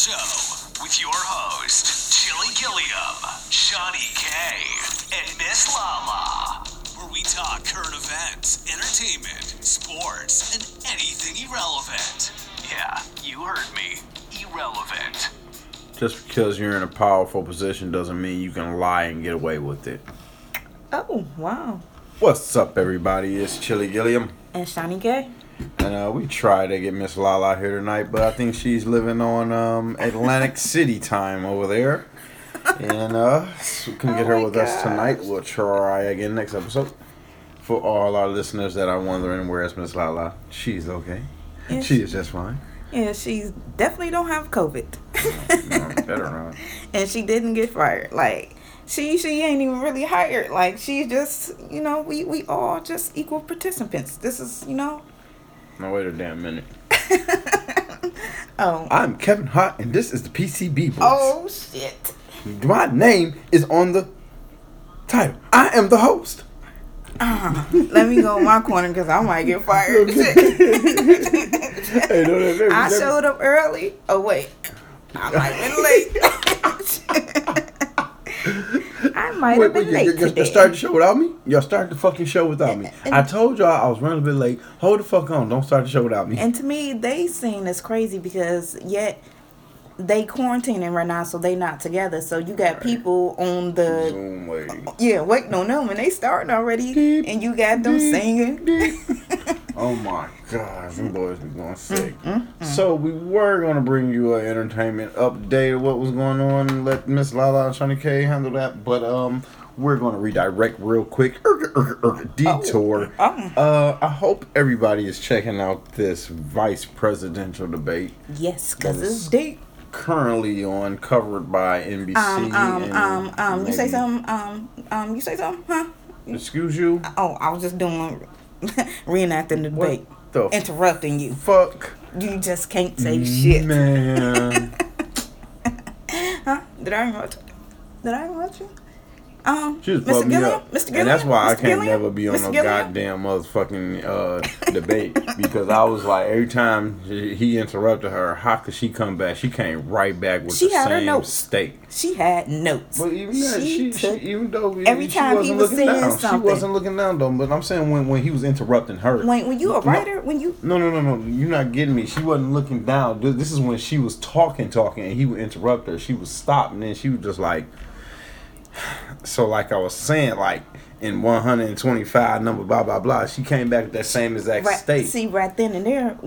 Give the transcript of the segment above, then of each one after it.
Show with your host, Chili Gilliam, Shani K, and Miss Lala, where we talk current events, entertainment, sports, and anything irrelevant. Yeah, you heard me. Irrelevant. Just because you're in a powerful position doesn't mean you can lie and get away with it. Oh, wow. What's up, everybody? It's Chili Gilliam. And Shani K? And uh, we tried to get Miss Lala here tonight, but I think she's living on um, Atlantic City time over there. And uh, so we couldn't get Oh her with us tonight. We'll try again next episode. For all our listeners that are wondering where's Miss Lala, she's okay. Yes. She is just fine. Yeah, she definitely don't have COVID. No, better not. and she didn't get fired. Like, she she ain't even really hired. Like, she's just, you know, we, we all just equal participants. This is, you know. No, wait a damn minute. Oh. I'm Kevin Hart, and this is the PCB Boys. Oh, shit. My name is on the title. I am the host. Uh-huh. Let me go in my corner because I might get fired. Hey, no, no, no, I no. showed up early. Oh, wait. I might have been late. Might Wait, have been late today. started the show without me? Y'all start the fucking show without me. I told y'all I was running a bit late. Hold the fuck on. Don't start the show without me. And to me, they seem as crazy because yet they quarantining right now, so they not together. So you got people on the Zoom waiting. yeah waiting on them, and they starting already, and you got them singing. Oh my god, them boys be going sick. Mm, So we were gonna bring you an entertainment update of what was going on let Miss Lala and Shani K handle that. But um we're gonna redirect real quick. Erg, detour. Oh. Uh I hope everybody is checking out this vice presidential debate yes, cause it's deep. currently on covered by NBC. Um, um, um, um. You say something? Um, um. You say something? Huh? Excuse you? Oh, I was just doing reenacting the debate, the interrupting you. fuck? You just can't say shit. Man. Huh? Did I interrupt? Did I interrupt you? Um, She just Mr. me Gilliam? up. Mr. Gilliam? And that's why I can't Gilliam? never be on Mr. no Gilliam? goddamn motherfucking uh, debate because I was like, every time he interrupted her, how could she come back? She came right back with She the had her same notes. state. She had notes. But even that, she, she, took- even though every she time he wasn't was looking saying down, she wasn't looking down though. But I'm saying when, when he was interrupting her, when when you a No. writer, when you No, no, no, no. You're not getting me. She wasn't looking down. Th- This is when she was talking, talking, and he would interrupt her. She would stop, and then she was just like. So, like I was saying, like in 125 number, blah blah blah. She came back with that same exact right, state. see right then and there.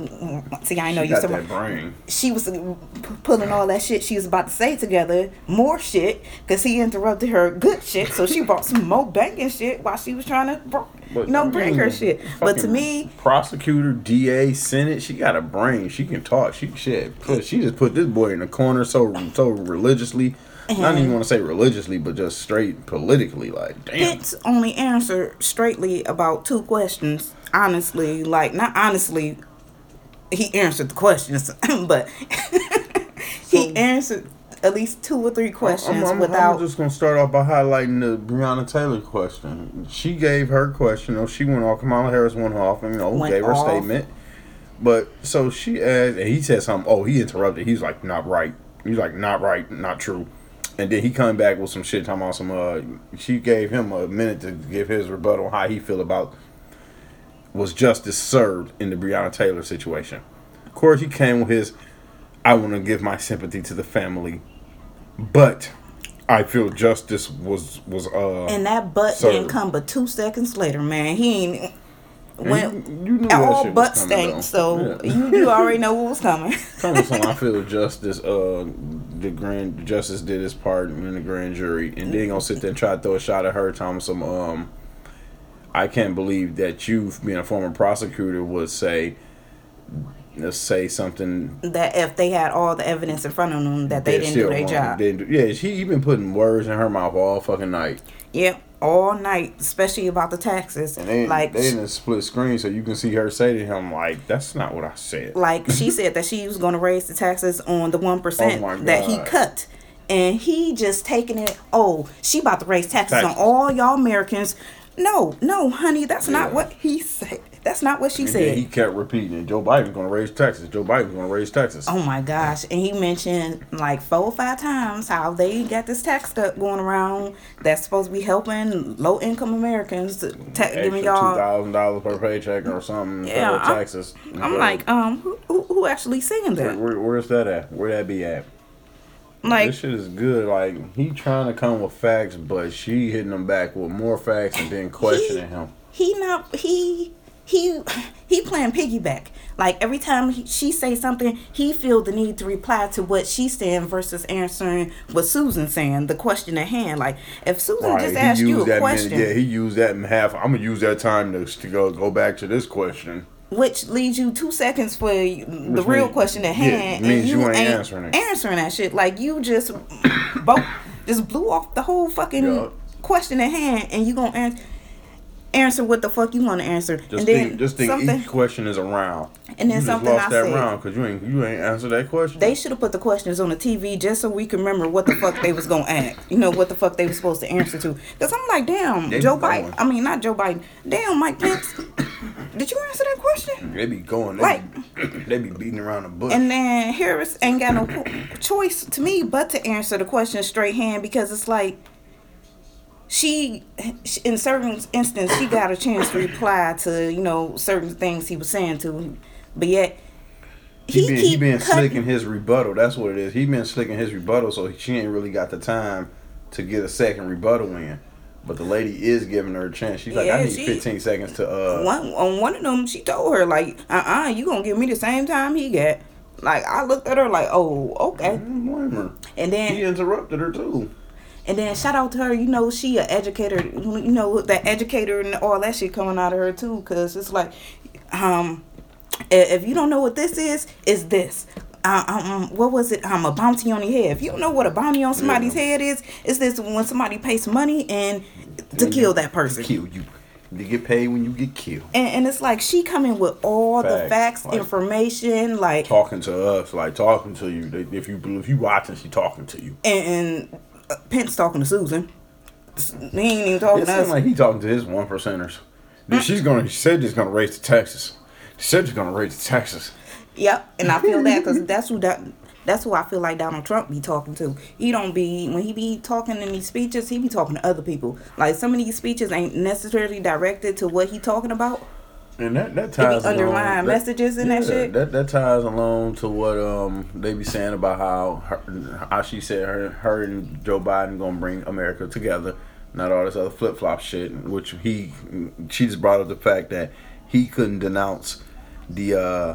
See, I know you. got said that brain. she was p- pulling all that shit she was about to say together, more shit, because he interrupted her good shit. So she brought some more banking shit while she was trying to, br- But, you know, I bring her shit. But to me, prosecutor, DA, Senate, she got a brain. She can talk. She shit. She just put this boy in the corner so so religiously. Not even want to say religiously, but just straight politically. Like, damn. Pence only answered straightly about two questions. Honestly, like not honestly, he answered the questions, but he answered at least two or three questions I'm, I'm- without. I'm just gonna start off by highlighting the Breonna Taylor question. She gave her question. Or she went off. Kamala Harris went off, and you know Went gave her off. statement. But so she asked, and he said something. Oh, he interrupted. He's like, not right. He's like, not right, not true. And then he come back with some shit talking about some. Uh, she gave him a minute to give his rebuttal. How he feel about was justice served in the Breonna Taylor situation. Of course, he came with his. I want to give my sympathy to the family, but I feel justice was was uh. and that butt So- didn't come but two seconds later, man. He ain't. When you, you knew all butt stank, though. so Yeah. you you already know what was coming. Me something. I feel justice. Uh, the grand the justice did his part in the grand jury, and then gonna sit there and try to throw a shot at her. Telling some um, I can't believe that you, being a former prosecutor, would say, let's say something. that if they had all the evidence in front of them, that they didn't do their job. Didn't do- yeah, she he been putting words in her mouth all fucking night, Yep, all night, especially about the taxes. and they like, they in a split screen, so you can see her say to him like, "That's not what I said." like she said that she was going to raise the taxes on the one Oh my that he cut, and he just taking it. Oh, she about to raise taxes, Taxes. on all y'all Americans. No, no, honey, that's not what he said. That's not what she And said. he kept repeating it. Joe Biden's gonna raise taxes. Joe Biden's gonna raise taxes. Oh my gosh. And he mentioned like four or five times how they got this tax cut going around that's supposed to be helping low income Americans to ta- giving two y'all. thousand dollars per paycheck or something. Yeah, I'm- taxes. I'm like, um, who, who, who actually singing that? where, where's that at? Where that be at? Like, this shit is good. Like he trying to come with facts, but she hitting him back with more facts and then questioning him. he not he he he playing piggyback. Like every time he, she say something, he feel the need to reply to what she's saying versus answering what Susan's saying, the question at hand. Like if Susan just asked you a question, minute. Yeah, he used that in half. I'm gonna use that time to, to go go back to this question. which leaves you two seconds for the Which real mean- question at yeah, hand, means and you you, ain't ain't answering it. answering that shit. Like you just both just blew off the whole fucking question at hand, and you gonna answer answer what the fuck you want to answer, Just and then think, just think something. each question is a round. And then you something just lost I that said. round because you ain't you ain't answered that question. They should have put the questions on the TV just so we can remember what the fuck they was gonna ask. You know what the fuck they was supposed to answer to. Cause I'm like, damn, They Joe. Biden. I mean, not Joe Biden. Damn, Mike Pence. Did you answer that question? They be going. They, Like- be, they be beating around the bush. And then Harris ain't got no choice to me but to answer the question straight hand because it's like she, in certain instance, she got a chance to reply to you know certain things he was saying to, him. but yet he, been he been slicking his rebuttal. That's what it is. He been slicking his rebuttal, so she ain't really got the time to get a second rebuttal in. But the lady is giving her a chance. She's like, Yeah, I need she- 15 seconds to uh. one on one of them, she told her like, "Uh, uh you gonna give me the same time he got." Like I looked at her like, "Oh, okay." I don't blame her. And then He interrupted her too. And then shout out to her. You know, she a educator. You know that educator and all that shit coming out of her too. Cause it's like, um, if you don't know what this is, it's this. Uh, um, what was it? Um, a bounty on your head. If you don't know what a bounty on somebody's Yeah. head is, it's this when somebody pays money and to kill that person. Kill you. You get paid when you get killed. And, and it's like she coming with all the Facts, facts, like- information, like Talking to us, like talking to you. If you if you watching, she talking to you. and, and Uh, Pence talking to Susan. He ain't even talking It to us. like he talking to his one percenters. Dude, mm. she's gonna. She said she's gonna raise the taxes. She said she's gonna raise the taxes. Yep, and I feel that because that's who that that's who I feel like Donald Trump be talking to. He don't be when he be talking in these speeches, he be talking to other people. Like some of these speeches ain't necessarily directed to what he talking about. And that that ties underlying along- messages in that shit? That that ties along to what um they be saying about how her, how she said her her and Joe Biden gonna bring America together, not all this other flip flop shit. Which he she just brought up the fact that he couldn't denounce the uh,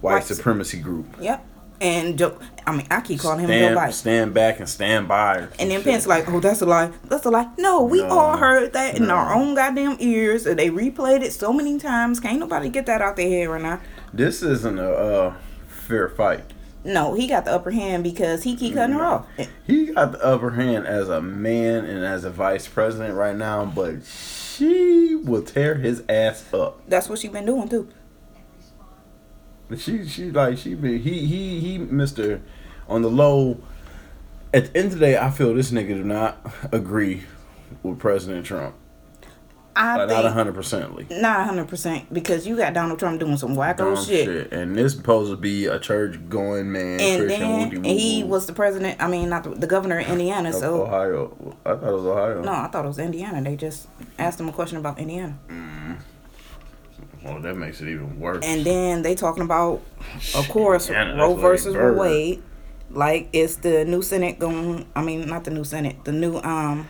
white White- supremacy group. Yep. And Joe, I mean, I keep calling him Stand, Joe Biden. stand back and stand by. And then. Pence like, oh, that's a lie. That's a lie. No, we No. all heard that in our own goddamn ears. And they replayed it so many times. Can't nobody get that out their head right now. this isn't a uh, fair fight. No, he got the upper hand because he keep cutting her off. He got the upper hand as a man and as a vice president right now, but she will tear his ass up. That's what she been doing too. She she like she be he he he Mister on the low. At the end of the day, I feel this nigga do not agree with President Trump. I Like, think not hundred percently. not hundred percent because you got Donald Trump doing some wacko shit. shit. And this supposed to be a church going man. And Christian then woody he was the president. I mean, not the, the governor of Indiana. So Ohio. I thought it was Ohio. no, I thought it was Indiana. They just asked him a question about Indiana, mm-hmm. Well, that makes it even worse. and then they talking about, of course, Indiana, Roe like versus Bird. Wade. Like it's the new Senate going. I mean, not the new Senate. The new um.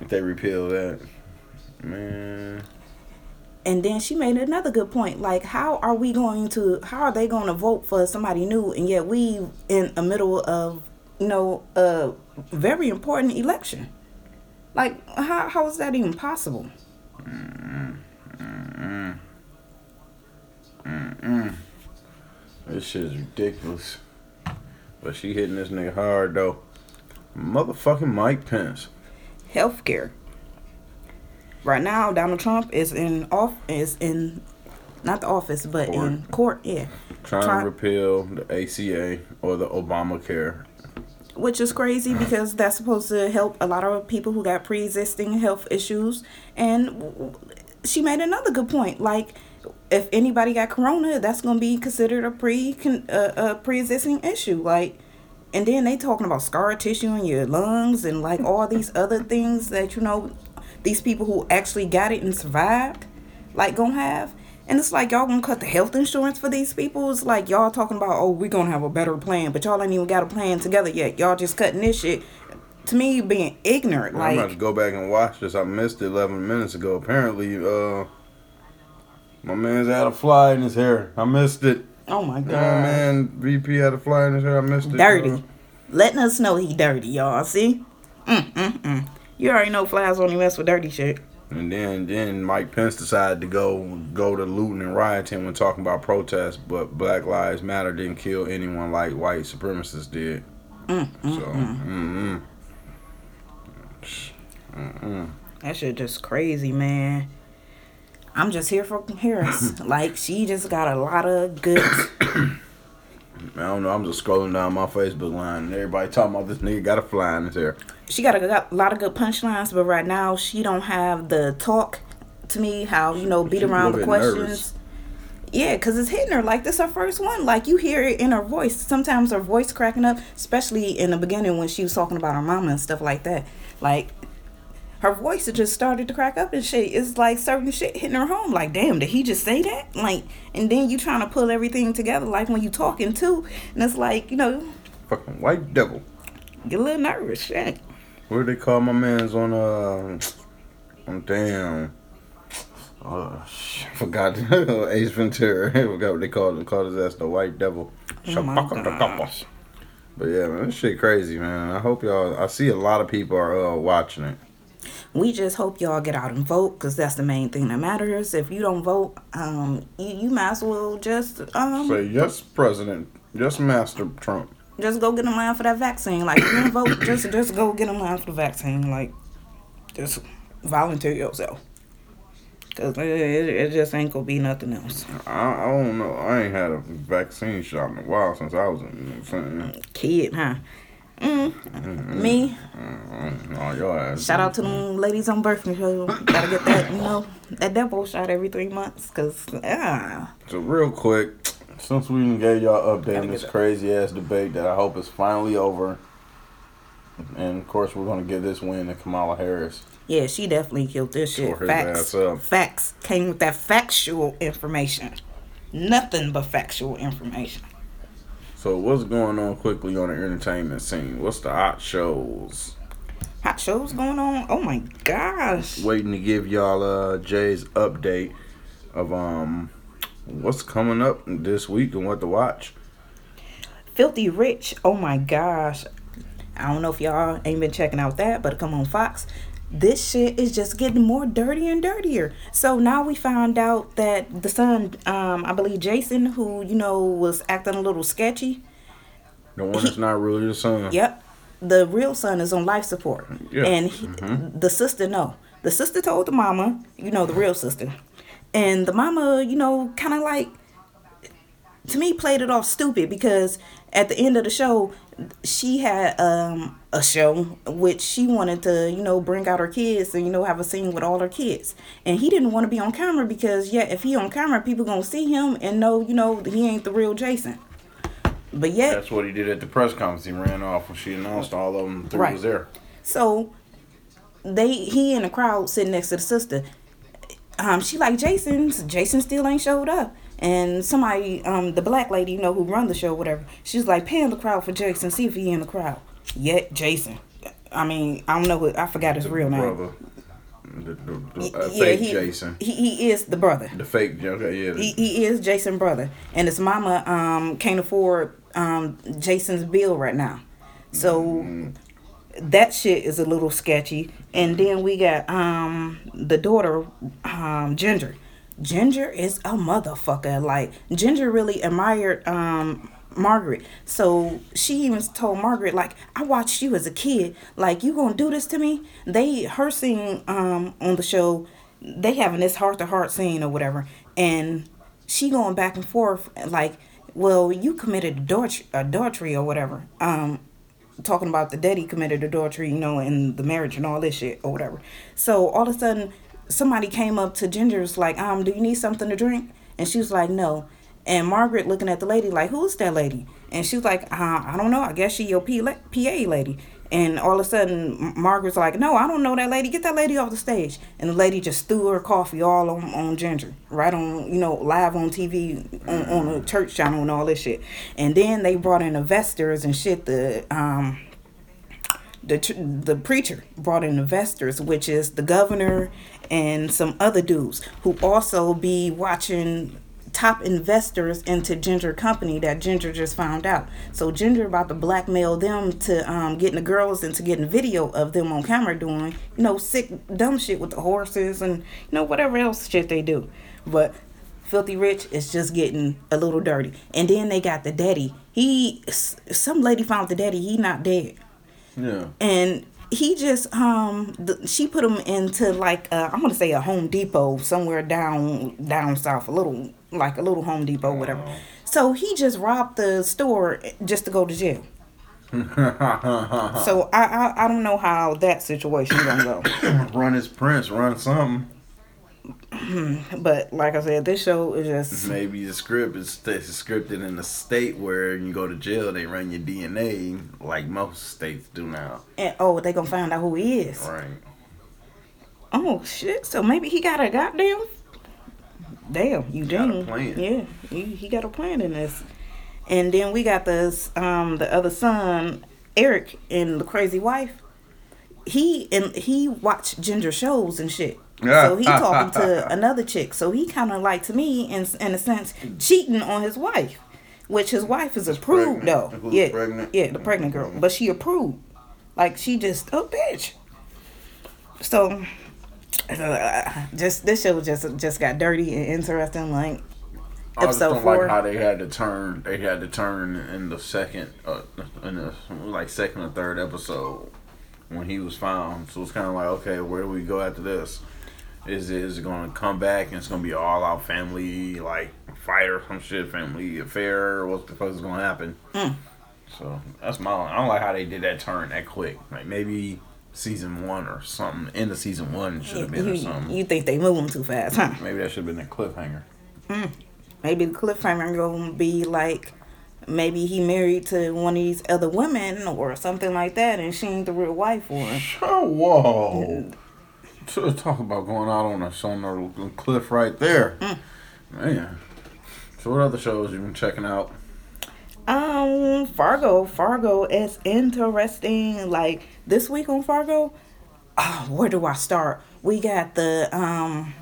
if they repeal that, man. And then she made another good point. Like, how are we going to? How are they going to vote for somebody new? And yet we in the middle of, you know, a very important election. Like, how how is that even possible? This shit is ridiculous. But she hitting this nigga hard though. Motherfucking Mike Pence. Healthcare. Right now, Donald Trump is in off is in, not the office, but in court. Yeah, Trying Try- to repeal the ACA or the Obamacare. which is crazy mm. because that's supposed to help a lot of people who got pre-existing health issues and she made another good point like if anybody got corona, that's gonna be considered a pre uh, a pre-existing issue. Like, and then they talking about scar tissue in your lungs and like all these other things that you know these people who actually got it and survived, like gonna have. And it's like y'all gonna cut the health insurance for these people. It's like y'all talking about, oh, we gonna have a better plan, but y'all ain't even got a plan together yet. Y'all just cutting this shit. To me, being ignorant. I'm like about to go back and watch this. I missed it 11 minutes ago. Apparently, uh, my man's had a fly in his hair. I missed it. Oh my god. My man, VP had a fly in his hair. I missed it. Dirty. Uh, Letting us know he dirty, y'all. See? Mm, mm, mm. You already know flies only mess with dirty shit. And then then Mike Pence decided to go go to looting and rioting when talking about protests, but Black Lives Matter didn't kill anyone like white supremacists did. Mm, so, mm-mm. That shit just crazy, man. I'm just here for Harris. like she just got a lot of good. I don't know. I'm just scrolling down my Facebook line and everybody talking about this nigga got a fly in his hair. She got a got a lot of good punchlines, but right now she don't have the talk. To me, how you know beat She's around the questions. nervous. Yeah, cause it's hitting her like this her first one. Like you hear it in her voice. Sometimes her voice cracking up, especially in the beginning when she was talking about her mama and stuff like that. Like her voice had just started to crack up and shit. It's like certain shit hitting her home. Like, damn, did he just say that? Like, and then you trying to pull everything together, like when you talking too, and it's like you know, Fucking white devil. get a little nervous. Shit. What do they call my man's on uh on damn Oh, sh- I forgot Ace Ventura. I forgot what they called him. Called his ass the white devil. Oh my gosh. But yeah, man, this shit crazy, man. I hope y'all. I see a lot of people are uh, watching it. We just hope y'all get out and vote because that's the main thing that matters. If you don't vote, um, you, you might as well just um Say yes, President. Yes, Master Trump. just go get in line for that vaccine. Like, if you don't vote, just just go get in line for the vaccine. Like, just volunteer yourself. Cause it, it, it just ain't gonna be nothing else. I, I don't know. I ain't had a vaccine shot in a while since I was in Kid, huh? Mm. Me, oh, your ass. shout out to them ladies on birth control. Gotta get that, you know, that devil shot every three months. Cause ah, So real quick, since we gave y'all update on this crazy ass debate that I hope is finally over, and of course we're gonna give this win to Kamala Harris. yeah, she definitely killed this shit. Facts, facts came with that factual information. Nothing but factual information. So what's going on quickly on the entertainment scene? What's the hot shows? Hot shows going on. Oh my gosh. Waiting to give y'all uh Jay's update of um what's coming up this week and what to watch. Filthy Rich. Oh my gosh. I don't know if y'all ain't been checking out that, but come on Fox. This shit is just getting more dirty and dirtier. So now we found out that the son, um, I believe Jason, who you know was acting a little sketchy. The one that's not really the son. Yep, the real son is on life support, Yeah. and he, the sister no. The sister told the mama, you know, the real sister, and the mama, you know, kind of like to me played it off stupid because at the end of the show she had um a show which she wanted to you know bring out her kids and you know have a scene with all her kids and he didn't want to be on camera because yeah if he on camera people gonna see him and know you know he ain't the real jason but yet That's what he did at the press conference. He ran off when she announced all of them. Three Right. was there. So they he in the crowd sitting next to the sister. Um, she like Jason's. Jason still ain't showed up. And somebody, um, the black lady, you know, who run the show, whatever, she's like, pan the crowd for Jason, see if he in the crowd. Yet Jason. I mean, I don't know what I forgot his real name. Brother. The, the, the, uh, Yeah, fake he, Jason. He, he is the brother. The fake okay, yeah. the- He, he is Jason brother, and his mama um can't afford um Jason's bill right now, so that shit is a little sketchy. And then we got um the daughter um Ginger. Ginger is a motherfucker. Like Ginger really admired um Margaret. So she even told Margaret, like, I watched you as a kid. Like, you gonna do this to me? They her scene um on the show, they having this heart to heart scene or whatever, and she going back and forth like, well, you committed adultery, adultery or whatever. Um, talking about the daddy committed adultery, you know, and the marriage and all this shit or whatever. So all of a sudden, somebody came up to Ginger's like, um, do you need something to drink? And she was like, no. And Margaret looking at the lady like, who's that lady? And she was like, uh, I don't know. I guess she your PA lady. And all of a sudden, Margaret's like, "No, I don't know that lady. Get that lady off the stage." And the lady just threw her coffee all on, on Ginger, right on, you know, live on TV on, on a church channel and all this shit. And then they brought in investors and shit. The um, the the preacher brought in investors, which is the governor and some other dudes who also be watching top investors into Ginger Company that Ginger just found out. So Ginger about to blackmail them to um, getting the girls into getting video of them on camera doing, you know, sick dumb shit with the horses and you know whatever else shit they do. But Filthy Rich is just getting a little dirty. And then they got the daddy. He some lady found the daddy. He not dead. Yeah. And he just um the, she put him into like uh, I'm gonna say a Home Depot somewhere down down south, a little like a little Home Depot, whatever. So he just robbed the store just to go to jail. so I, I I don't know how that situation gonna go. run his prince, run something. But like I said, this show is just maybe the script is scripted in a state where you go to jail, they run your DNA like most states do now. And oh, they gonna find out who he is. Right. Oh shit! So maybe he got a goddamn. Damn, you did. Yeah, he, he got a plan in this. And then we got this um the other son, Eric, and the crazy wife. He and he watched Ginger shows and shit. Yeah. So he talking to another chick. So he kind of like to me, in in a sense, cheating on his wife, which his wife is approved pregnant. though. Who's yeah, pregnant? yeah, the pregnant girl, but she approved. Like she just a oh, bitch. So, uh, just this show just just got dirty and interesting. Like I just don't four. like how they had to turn. They had to turn in the second, uh, in the like second or third episode when he was found. So it's kind of like, okay, where do we go after this? Is it, is it going to come back and it's going to be all out family like fight or some shit, family affair? What the fuck is going to happen? Mm. So that's my. I don't like how they did that turn that quick. Like maybe season one or something. End of season one should have been you, or something. You think they move them too fast, huh? Maybe that should have been a cliffhanger. Mm. Maybe the cliffhanger gonna be like maybe he married to one of these other women or something like that, and she ain't the real wife for him. Oh, whoa. Talk about going out on a a cliff right there, mm. man. So what other shows you been checking out? Um, Fargo. Fargo is interesting. Like this week on Fargo, oh, where do I start? We got the um,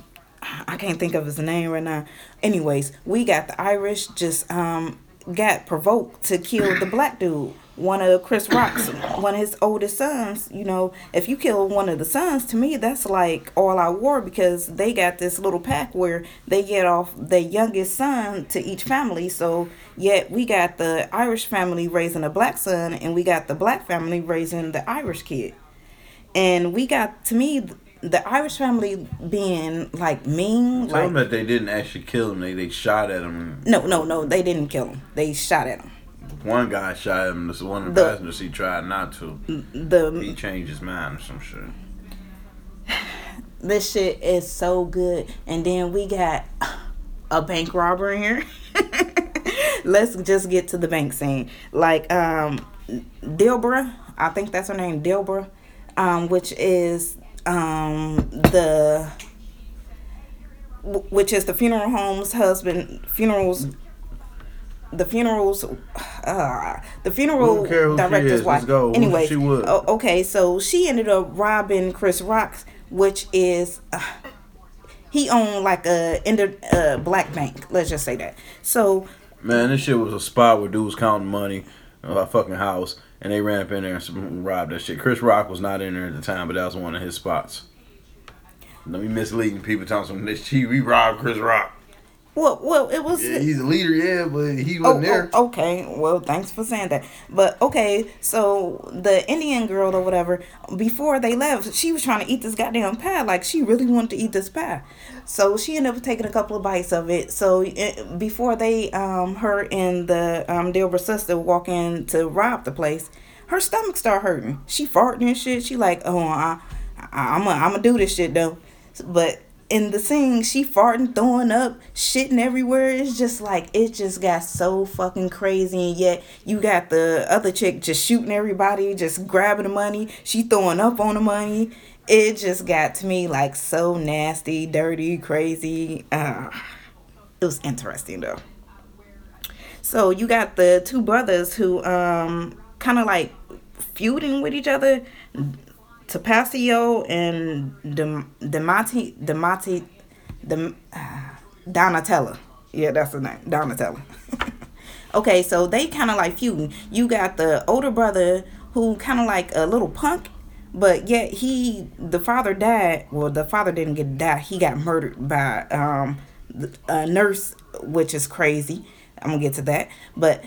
I can't think of his name right now. Anyways, we got the Irish just um got provoked to kill the black dude one of Chris Rock's one of his oldest sons, you know, if you kill one of the sons, to me that's like all out war because they got this little pack where they get off the youngest son to each family. So yet we got the Irish family raising a black son and we got the black family raising the Irish kid. And we got to me the Irish family being like mean. Tell like, them that they didn't actually kill him. They they shot at him. No, no, no. They didn't kill him. They shot at him. One guy shot him. This one of the, the passengers he tried not to. The he changed his mind or some shit. This shit is so good, and then we got a bank robber in here. Let's just get to the bank scene. Like um, Dilbra, I think that's her name, Dilbra, um, which is um the which is the funeral home's husband funerals the funerals, uh, the funeral director's wife. Anyway, oh, okay, so she ended up robbing Chris rocks which is. Uh, he owned like a in the uh, black bank. Let's just say that. So man, this shit was a spot where dudes counting money, a fucking house, and they ran up in there and robbed that shit. Chris Rock was not in there at the time, but that was one of his spots. Let me misleading people telling some this cheap. We robbed Chris Rock. Well, well, it was. Yeah, he's a leader, yeah, but he wasn't oh, there. Oh, okay, well, thanks for saying that. But okay, so the Indian girl or whatever, before they left, she was trying to eat this goddamn pie. Like she really wanted to eat this pie, so she ended up taking a couple of bites of it. So it, before they, um, her and the um, Dilbert sister walk in to rob the place, her stomach start hurting. She farting and shit. She like, oh, I, I I'm gonna, I'm gonna do this shit though, but in the scene, she farting, throwing up, shitting everywhere. It's just like it just got so fucking crazy, and yet you got the other chick just shooting everybody, just grabbing the money. She throwing up on the money. It just got to me like so nasty, dirty, crazy. Uh, it was interesting though. So you got the two brothers who um kind of like feuding with each other. Tapasio and Dem- Demati Demati Dem- uh, Donatella. Yeah, that's the name. Donatella. okay, so they kind of like feuding. You got the older brother who kind of like a little punk, but yet he the father died. Well, the father didn't get die. He got murdered by um a nurse, which is crazy. I'm gonna get to that, but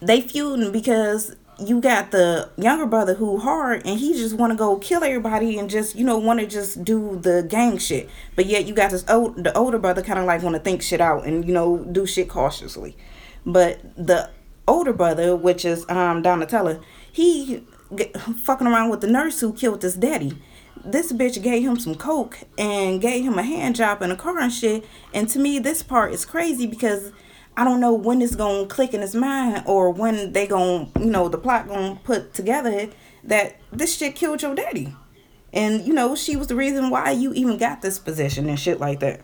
they feuding because you got the younger brother who hard and he just want to go kill everybody and just you know want to just do the gang shit. But yet you got this old the older brother kind of like want to think shit out and you know do shit cautiously. But the older brother which is um donatella he fucking around with the nurse who killed his daddy. This bitch gave him some coke and gave him a hand job in a car and shit. And to me this part is crazy because I don't know when it's gonna click in his mind or when they gonna, you know, the plot gonna put together that this shit killed your daddy. And, you know, she was the reason why you even got this position and shit like that.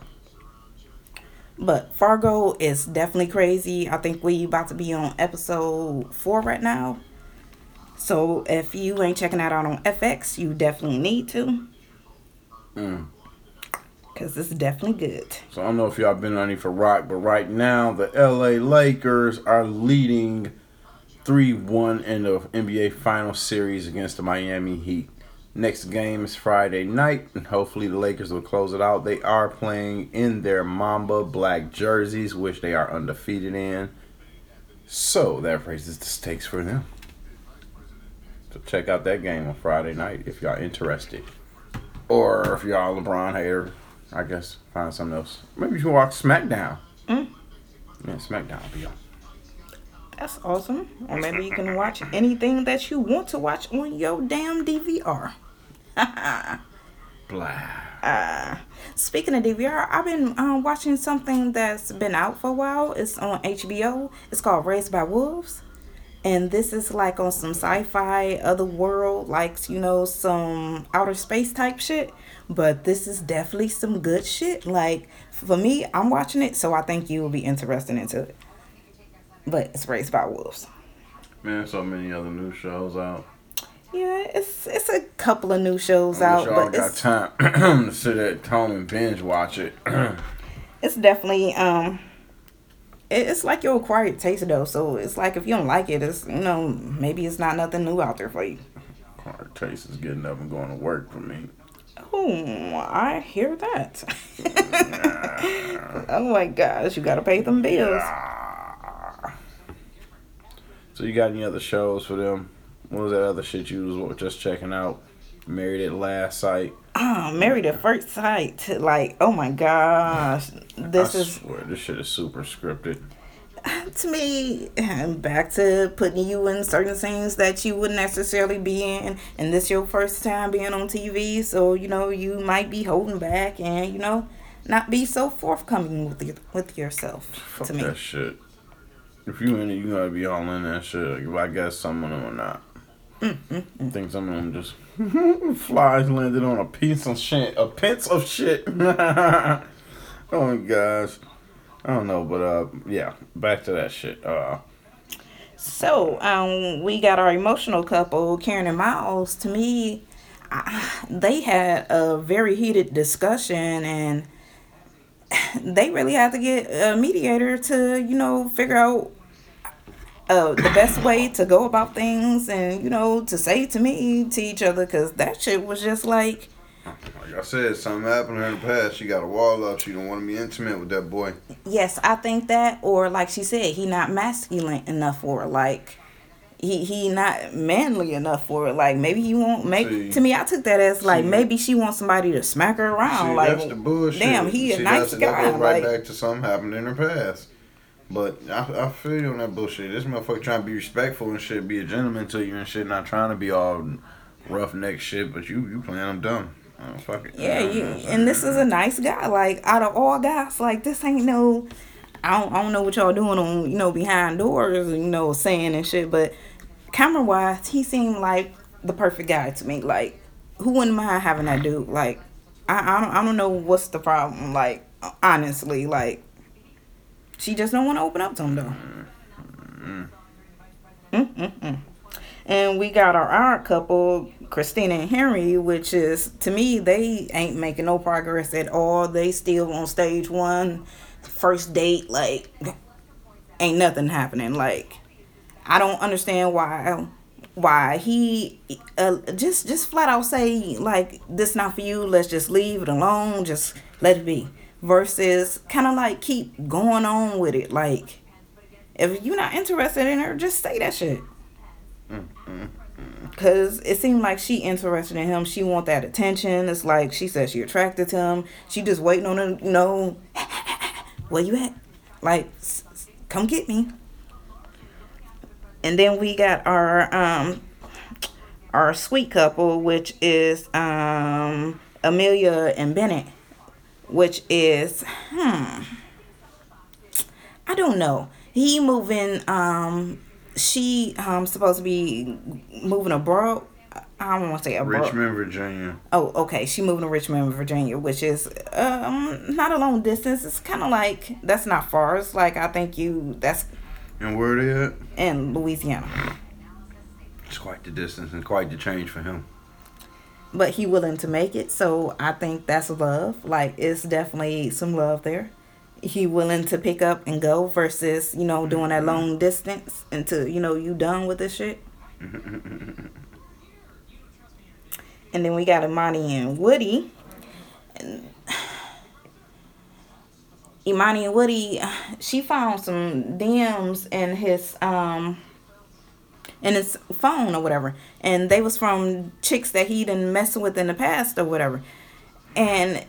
But Fargo is definitely crazy. I think we about to be on episode four right now. So if you ain't checking that out on FX, you definitely need to. Mm. Cause it's definitely good. So I don't know if y'all been on any for rock, but right now the LA Lakers are leading 3-1 in the NBA final series against the Miami Heat. Next game is Friday night, and hopefully the Lakers will close it out. They are playing in their Mamba black jerseys, which they are undefeated in. So that raises the stakes for them. So check out that game on Friday night if y'all interested. Or if y'all LeBron hater, I guess find something else. Maybe you can watch SmackDown. Mm. Yeah, SmackDown will be on. That's awesome. Or maybe you can watch anything that you want to watch on your damn DVR. Blah. Uh, speaking of DVR, I've been um, watching something that's been out for a while. It's on HBO. It's called Raised by Wolves. And this is like on some sci fi, other world, like, you know, some outer space type shit. But this is definitely some good shit. Like, for me, I'm watching it, so I think you will be interested into it. But it's Raised by Wolves. Man, so many other new shows out. Yeah, it's it's a couple of new shows out, but got it's time to sit at home and binge watch it. it's definitely um it's like your acquired taste though so it's like if you don't like it it's you know maybe it's not nothing new out there for you Hard taste is getting up and going to work for me. oh i hear that oh my gosh you gotta pay them bills Ah. So you got any other shows for them? What was that other shit you was just checking out? Married at Last Sight. oh married at first sight like oh my gosh this I is swear, this shit is super scripted. to me back to putting you in certain scenes that you wouldn't necessarily be in and this your first time being on tv so you know you might be holding back and you know not be so forthcoming with your, with yourself Fuck to me that shit. If you in it, you gotta be all in that shit. If I guess some or not. I think some of them just flies landed on a piece of shit. A piece of shit. oh my gosh. I don't know, but uh, yeah. Back to that shit. Uh, So, um, we got our emotional couple, Karen and Miles. To me, I, they had a very heated discussion, and they really had to get a mediator to, you know, figure out uh, the best way to go about things, and you know, to say to me to each other, because that shit was just like, like I said, something happened in the past. She got a wall up. She don't want to be intimate with that boy. yes, I think that, or like she said, he not masculine enough for her, like. He, he not manly enough for it. Like maybe he won't make See. to me. I took that as like See. maybe she wants somebody to smack her around. See, like that's the bullshit. damn, he a nice guy. That goes right like back to something happened in her past. But I, I feel you on that bullshit. This motherfucker trying to be respectful and shit, be a gentleman to you and shit, not trying to be all roughneck shit. But you you playing them dumb. Oh, fuck it. Yeah, you, and this is a nice guy. Like out of all guys, like this ain't no. I don't, I don't know what y'all doing on you know behind doors, you know, saying and shit. But camera wise, he seemed like the perfect guy to me. Like, who wouldn't mind having that dude? Like, I I don't, I don't know what's the problem. Like, honestly, like, she just don't want to open up to him though. Mm-mm-mm. And we got our our couple, Christina and Henry, which is to me they ain't making no progress at all. They still on stage one, first date, like ain't nothing happening. Like I don't understand why why he uh, just just flat out say like this not for you. Let's just leave it alone. Just let it be. Versus kind of like keep going on with it. Like if you're not interested in her, just say that shit. Cause it seemed like she interested in him. She want that attention. It's like she said she attracted to him. She just waiting on him. You know, where you at? Like, come get me. And then we got our um our sweet couple, which is um Amelia and Bennett, which is hmm. I don't know. He moving um she um supposed to be moving abroad. I don't want to say abroad. Richmond, Virginia. Oh, okay. She moving to Richmond, Virginia, which is um not a long distance. It's kind of like that's not far. It's like I think you that's And where they at? in Louisiana. It's quite the distance and quite the change for him. But he willing to make it, so I think that's love. Like it's definitely some love there. He willing to pick up and go versus you know doing that long distance until you know you done with this shit. and then we got Imani and Woody. And Imani and Woody, she found some DMs in his um in his phone or whatever, and they was from chicks that he didn't mess with in the past or whatever, and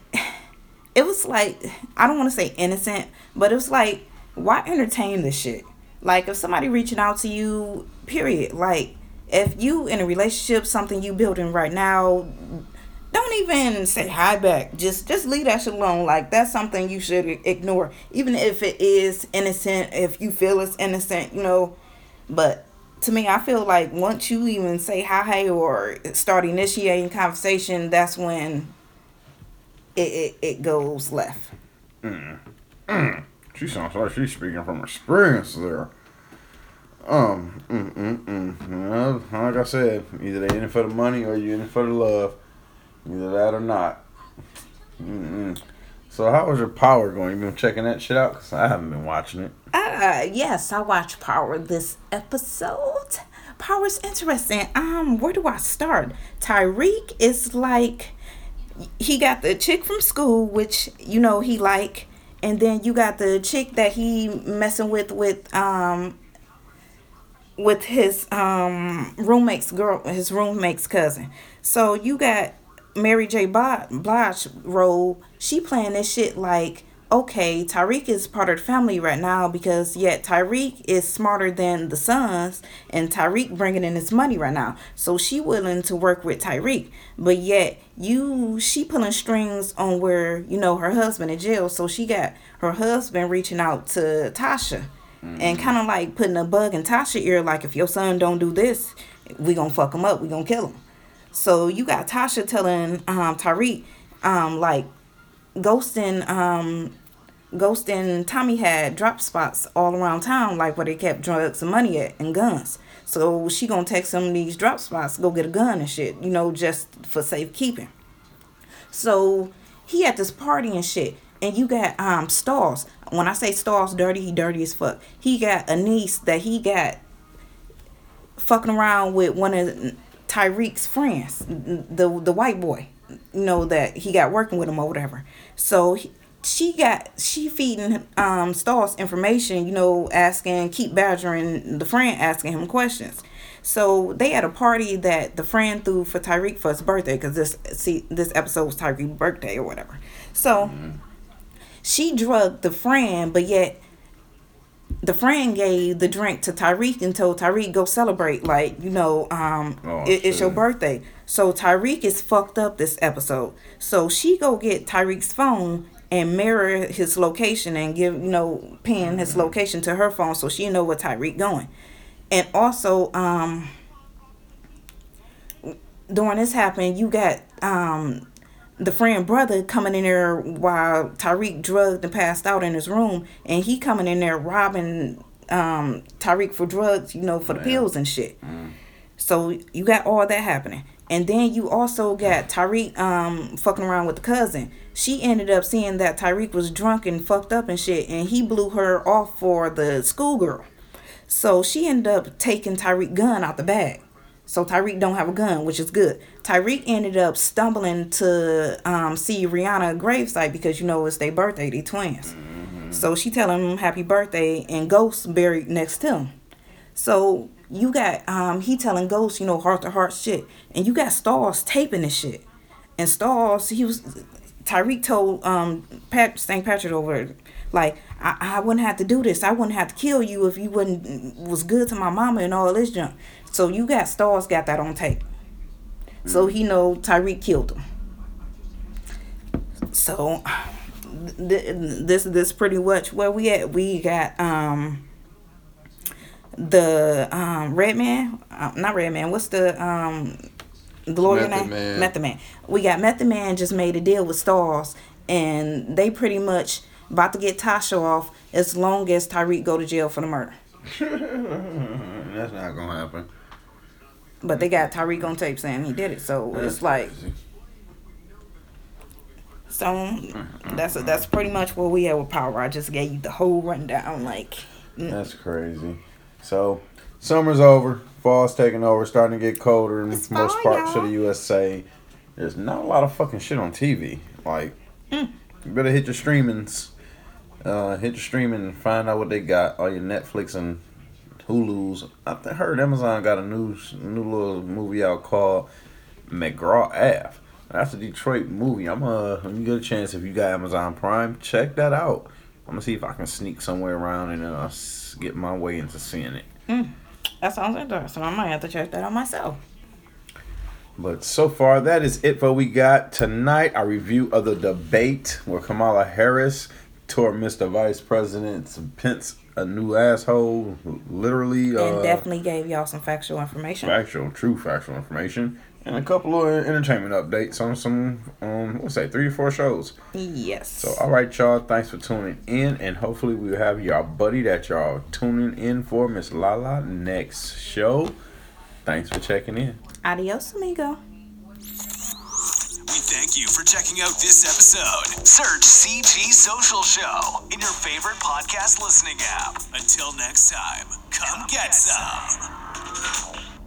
it was like I don't want to say innocent, but it was like why entertain this shit? Like if somebody reaching out to you, period. Like if you in a relationship, something you building right now, don't even say hi back. Just just leave that shit alone. Like that's something you should ignore, even if it is innocent. If you feel it's innocent, you know. But to me, I feel like once you even say hi or start initiating conversation, that's when it it, it goes left. She sounds like she's speaking from experience there. Um, mm, mm, mm. Like I said, either they in it for the money or you in it for the love. Either that or not. Mm-mm. So how was your power going? You been checking that shit out? Cause I haven't been watching it. Uh, yes, I watched Power this episode. Power's interesting. Um, where do I start? Tariq is like he got the chick from school, which you know he like, and then you got the chick that he messing with with um with his um roommate's girl, his roommate's cousin. So you got Mary J. Blige, role. She playing this shit like okay, Tariq is part of the family right now because yet Tariq is smarter than the sons, and Tariq bringing in his money right now. So she willing to work with Tariq, but yet you she pulling strings on where you know her husband in jail. So she got her husband reaching out to Tasha, and kind of like putting a bug in Tasha ear, like if your son don't do this, we gonna fuck him up, we gonna kill him. So you got Tasha telling um Tariq, um like ghosting um ghosting tommy had drop spots all around town like where they kept drugs and money at and guns. So she gonna take some of these drop spots go get a gun and shit you know just for safekeeping. So he at this party and shit and you got um stars. When i say stars dirty he dirty as fuck. He got a niece that he got fucking around with one of Tariq's friends, the the white boy, know that he got working with him or whatever. So he, she got she feeding um Stars information, you know, asking, keep badgering the friend, asking him questions. So they had a party that the friend threw for Tariq for his birthday because this see this episode was Tariq's birthday or whatever. So she drugged the friend, but yet the friend gave the drink to Tariq and told Tariq go celebrate, like you know, um, Oh, it- it's your birthday. So Tariq is fucked up this episode. So she go get Tariq's phone and mirror his location and give you know pin his location to her phone so she know where Tariq going. And also, um, during this happened, you got um the friend brother coming in there while Tariq drugged and passed out in his room, and he coming in there robbing um Tariq for drugs, you know, for the pills and shit. So you got all that happening. And then you also got Tariq um fucking around with the cousin. She ended up seeing that Tariq was drunk and fucked up and shit, and he blew her off for the schoolgirl. So she ended up taking Tariq gun out the bag. So Tariq don't have a gun, which is good. Tariq ended up stumbling to um, see Raina gravesite because you know it's their birthday, they twins. So she telling him happy birthday and Ghost buried next to him. So you got um he telling Ghost, you know, heart to heart shit. And you got Stars taping this shit. And Stars, he was Tariq told um Pat St. Patrick over like I, I wouldn't have to do this. I wouldn't have to kill you if you wouldn't was good to my mama and all this junk. So you got Stars got that on tape. So he know Tariq killed him. So th- this this pretty much where we at. We got um the um red man, uh, not red man. What's the um the lawyer Method name? Man. Method man. We got Method man just made a deal with Stars, and they pretty much about to get Tasha off as long as Tariq go to jail for the murder. That's not gonna happen. But they got Tariq on tape saying he did it, so it's like so. That's that's pretty much where we at with Power. I just gave you the whole rundown, like. That's crazy. So, summer's over. Fall's taking over. Starting to get colder in It's most fall, parts of y'all. the USA. There's not a lot of fucking shit on TV. Like, Mm. you better hit your streamings. Uh, hit your streaming and find out what they got. All your Netflix and Hulu's. I heard Amazon got a new new little movie out called McGraw Ave. That's a Detroit movie. I'm uh when you get a chance if you got Amazon Prime, check that out. I'm gonna see if I can sneak somewhere around and uh, get my way into seeing it. That sounds interesting. I might have to check that out myself. But so far, that is it for we got tonight. Our review of the debate where Kamala Harris tore Mr. Vice President Pence a new asshole, literally. And uh, definitely gave y'all some factual information. factual, true factual information, and a couple of entertainment updates on some, um, let's say three or four shows. Yes. So, all right, y'all, thanks for tuning in, and hopefully we'll have y'all buddy that y'all tuning in for Miss Lala next show. Thanks for checking in. Adios, amigo. We thank you for checking out this episode. Search CG Social Show in your favorite podcast listening app. Until next time, come get some.